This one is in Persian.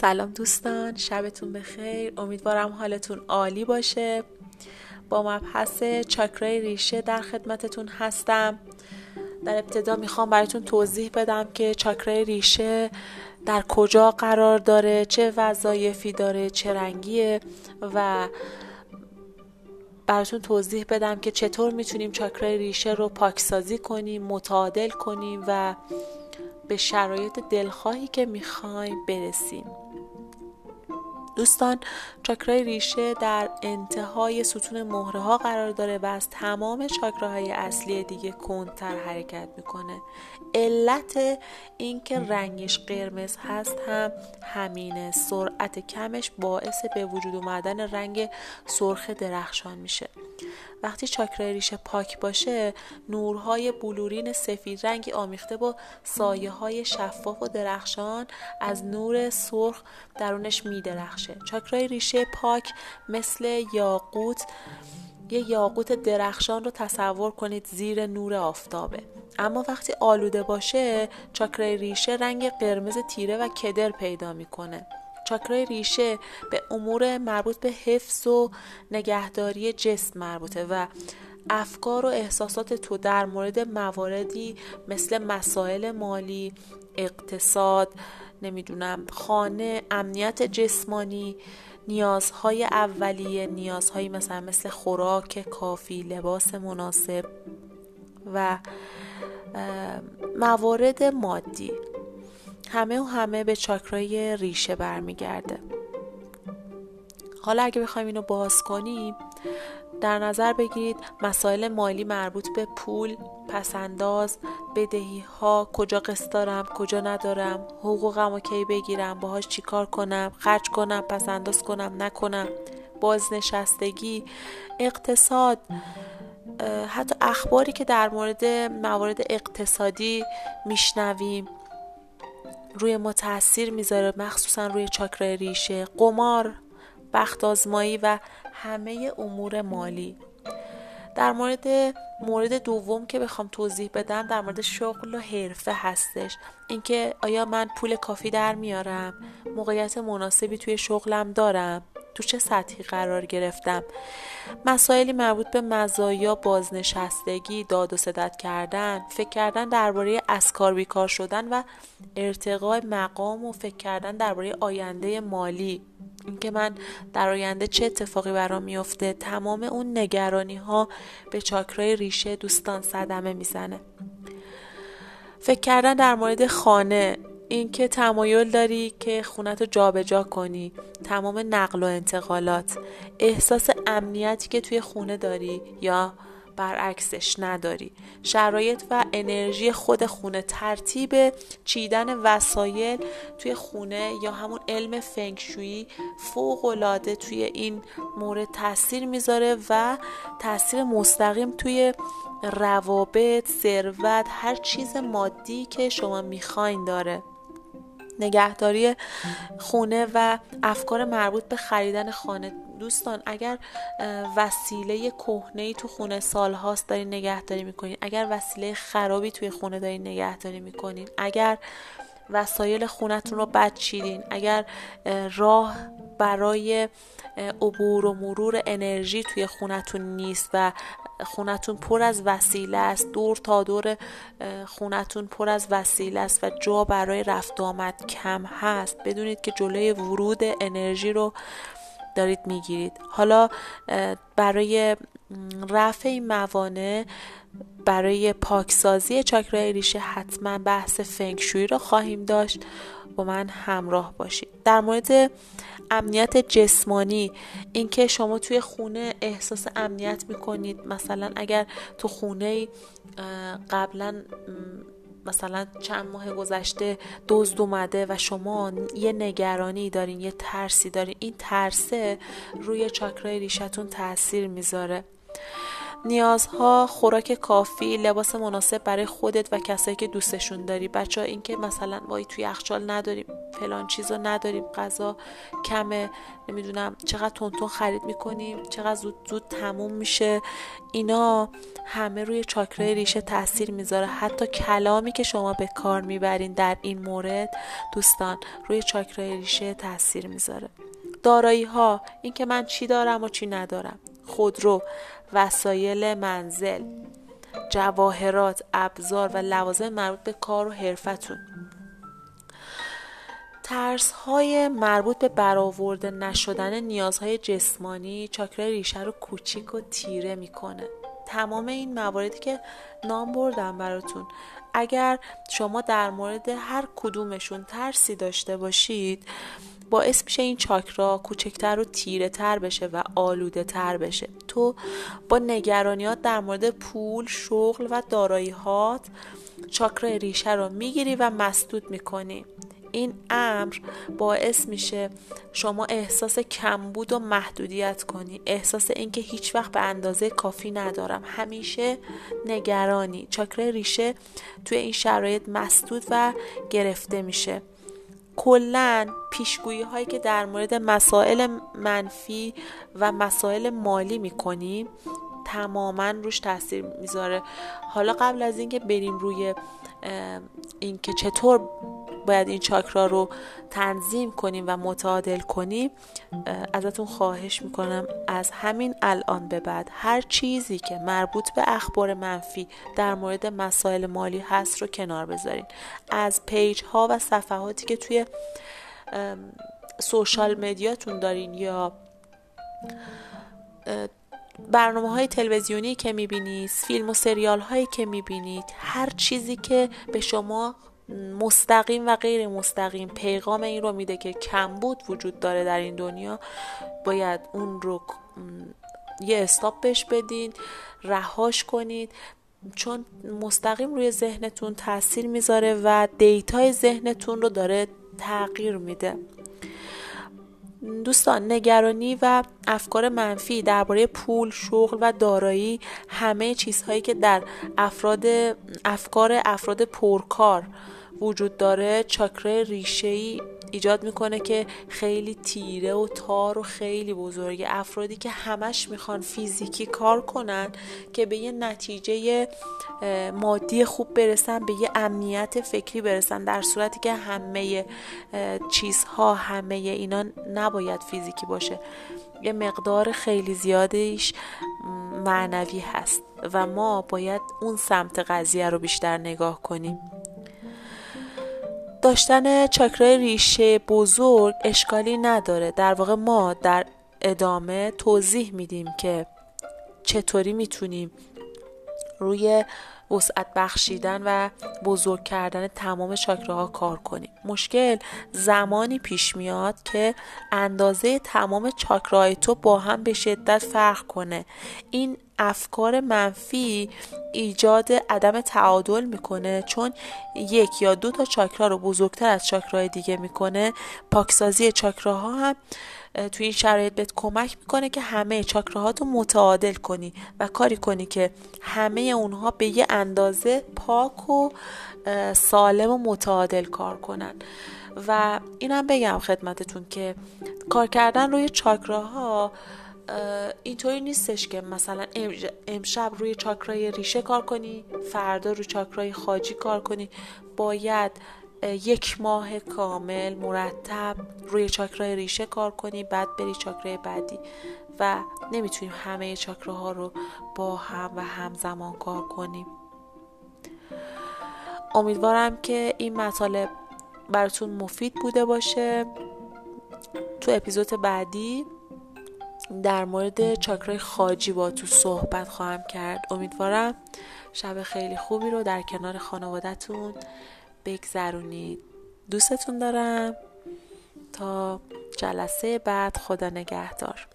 سلام دوستان شبتون بخیر. امیدوارم حالتون عالی باشه. با مبحث چاکرای ریشه در خدمتتون هستم. در ابتدا می‌خوام براتون توضیح بدم که چاکرای ریشه در کجا قرار داره چه وظایفی داره چه رنگیه و براتون توضیح بدم که چطور می‌تونیم چاکرای ریشه رو پاکسازی کنیم متعادل کنیم و به شرایط دلخواهی که می‌خوایم برسیم. دوستان چاکرای ریشه در انتهای ستون مهره ها قرار داره و از تمام چاکراهای اصلی دیگه کندتر حرکت می‌کنه. علت اینکه رنگش قرمز هست هم همینه. سرعت کمش باعث به وجود اومدن رنگ سرخ درخشان میشه. وقتی چاکرای ریشه پاک باشه نورهای بلورین سفید رنگی آمیخته با سایه های شفاف و درخشان از نور سرخ درونش میدرخشه. چاکرای ریشه پاک مثل یاقوت یه یاقوت درخشان رو تصور کنید زیر نور آفتابه. اما وقتی آلوده باشه چاکرای ریشه رنگ قرمز تیره و کدر پیدا می‌کنه. چاکرای ریشه به امور مربوط به حفظ و نگهداری جسم مربوطه و افکار و احساسات تو در مورد مواردی مثل مسائل مالی، اقتصاد، نمی‌دونم خانه، امنیت جسمانی، نیازهای اولیه، نیازهایی مثلا مثل خوراک کافی، لباس مناسب و موارد مادی. همه و همه به چاکرای ریشه برمیگرده. حالا اگه بخوایم اینو باز کنیم در نظر بگیرید مسائل مالی مربوط به پول، پسنداز، بدهی ها، کجا قسط دارم، کجا ندارم، حقوقم و کی بگیرم، باهاش چیکار کنم، خرج کنم، پسنداز کنم، نکنم، بازنشستگی، اقتصاد، حتی اخباری که در مورد موارد اقتصادی میشنویم. روی ما تاثیر می‌ذاره مخصوصا روی چاکرای ریشه قمار بخت آزمایی و همه امور مالی. در مورد مورد دوم که بخوام توضیح بدم در مورد شغل و حرفه هستش. اینکه آیا من پول کافی در میارم؟ موقعیت مناسبی توی شغلم دارم؟ تو چه سطحی قرار گرفتم. مسائلی مربوط به مزایا بازنشستگی داد و صدت کردن فکر کردن درباره اسکار بیکار شدن و ارتقای مقام و فکر کردن درباره آینده مالی. اینکه من در آینده چه اتفاقی برام میفته تمام اون نگرانی ها به چاکرای ریشه دوستان صدمه می‌زنه. فکر کردن در مورد خانه اینکه تمایل داری که خونت رو جابجا کنی. تمام نقل و انتقالات. احساس امنیتی که توی خونه داری یا برعکسش نداری. شرایط و انرژی خود خونه. ترتیب چیدن وسایل توی خونه یا همون علم فنگشویی فوق العاده توی این مورد تاثیر می‌ذاره و تاثیر مستقیم توی روابط ثروت هر چیز مادی که شما می‌خواین داره. نگهداری خونه و افکار مربوط به خریدن خانه. دوستان اگر وسیله کهنه ای تو خونه سال هاست دارین نگهداری می‌کنین. اگر وسیله خرابی توی خونه دارین نگهداری می‌کنین. اگر وسایل خونتون رو بد چیدین اگر راه برای عبور و مرور انرژی توی خونتون نیست و خونتون پر از وسیله است. دور تا دور خونتون پر از وسیله است و جا برای رفت آمد کم هست. بدونید که جلوی ورود انرژی رو دارید می‌گیرید. حالا برای رفع این موانع برای پاکسازی چاکرای ریشه حتما بحث فنگشویی رو خواهیم داشت. با من همراه باشید. در مورد امنیت جسمانی اینکه شما توی خونه احساس امنیت می‌کنید. مثلا اگر تو خونه قبلا مثلا چند ماه گذشته دزد اومده و شما یه نگرانی دارین یه ترسی دارین این ترسه روی چاکرای ریشتون تاثیر می‌ذاره. نیازها خوراک کافی لباس مناسب برای خودت و کسایی که دوستشون داری. بچه ها این که مثلا وای توی یخچال نداریم فلان چیزو نداریم غذا کمه نمی‌دونم چقدر تونتون خرید می‌کنیم چقدر زود زود تموم میشه. اینا همه روی چاکرای ریشه تاثیر می‌ذاره. حتی کلامی که شما به کار می‌برین در این مورد دوستان روی چاکرای ریشه تاثیر می‌ذاره. دارایی ها اینکه من چی دارم و چی ندارم. خودرو وسایل منزل جواهرات ابزار و لوازم مربوط به کار و حرفتون. ترس های مربوط به برآورده نشدن نیازهای جسمانی چاکرای ریشه رو کوچیک و تیره می‌کنه. تمام این مواردی که نام بردم براتون. اگر شما در مورد هر کدومشون ترسی داشته باشید باعث میشه این چاکرا کوچکتر و تیره تر بشه و آلوده تر بشه. تو با نگرانیات در مورد پول شغل و دارایی هات چاکرا ریشه رو می‌گیری و مسدود می‌کنی. این امر باعث میشه شما احساس کمبود و محدودیت کنی. احساس اینکه هیچ وقت به اندازه کافی ندارم. همیشه نگرانی. چاکره ریشه توی این شرایط مسدود و گرفته میشه. کلا پیشگویی هایی که در مورد مسائل منفی و مسائل مالی می‌کنیم تماما روش تاثیر می‌ذاره. حالا قبل از اینکه بریم روی اینکه چطور باید این چاکرا رو تنظیم کنیم و متعادل کنیم ازتون خواهش می‌کنم از همین الان به بعد هر چیزی که مربوط به اخبار منفی در مورد مسائل مالی هست رو کنار بذارین. از پیج ها و صفحاتی که توی سوشال مدیاتون دارین یا برنامه های تلویزیونی که می‌بینید فیلم و سریال هایی که می‌بینید هر چیزی که به شما مستقیم و غیر مستقیم پیغام این رو میده که کمبود وجود داره در این دنیا. باید اون رو یه استاپ بهش بدین رهاش کنید چون مستقیم روی ذهنتون تاثیر می‌ذاره و دیتای ذهنتون رو داره تغییر میده. دوستان نگرانی و افکار منفی درباره پول شغل و دارایی همه چیزهایی که در افراد افکار افراد پرکار وجود داره چاکره ریشه ای ایجاد می‌کنه که خیلی تیره و تار و خیلی بزرگه. افرادی که همش می‌خوان فیزیکی کار کنن که به یه نتیجه مادی خوب برسن به یه امنیت فکری برسن در صورتی که همه چیزها همه اینا نباید فیزیکی باشه. یه مقدار خیلی زیادیش معنوی هست و ما باید اون سمت قضیه رو بیشتر نگاه کنیم. داشتن چاکرای ریشه بزرگ اشکالی نداره. در واقع ما در ادامه توضیح میدیم که چطوری می‌تونیم روی وسعت بخشیدن و بزرگ کردن تمام چاکراها کار کنیم. مشکل زمانی پیش میاد که اندازه تمام چاکراهای تو با هم به شدت فرق کنه. این افکار منفی ایجاد عدم تعادل می‌کنه چون یک یا دو تا چاکرا رو بزرگتر از چاکرای دیگه می‌کنه. پاکسازی چاکراها هم توی این شرایط بهت کمک می‌کنه که همه چاکراهاتو متعادل کنی و کاری کنی که همه اونها به یه اندازه پاک و سالم و متعادل کار کنن. و اینم بگم خدمتتون که کار کردن روی چاکراها اینطوری نیستش که مثلا امشب روی چاکرای ریشه کار کنی فردا روی چاکرای خاجی کار کنی. باید یک ماه کامل مرتب روی چاکرای ریشه کار کنی بعد بری چاکرای بعدی. و نمی‌تونیم همه چاکراها رو با هم و همزمان کار کنیم. امیدوارم که این مطالب براتون مفید بوده باشه. تو اپیزود بعدی در مورد چاکرای خاجی با تو صحبت خواهم کرد. امیدوارم شب خیلی خوبی رو در کنار خانوادتون بگذرونید. دوستتون دارم. تا جلسه بعد خدا نگهدار.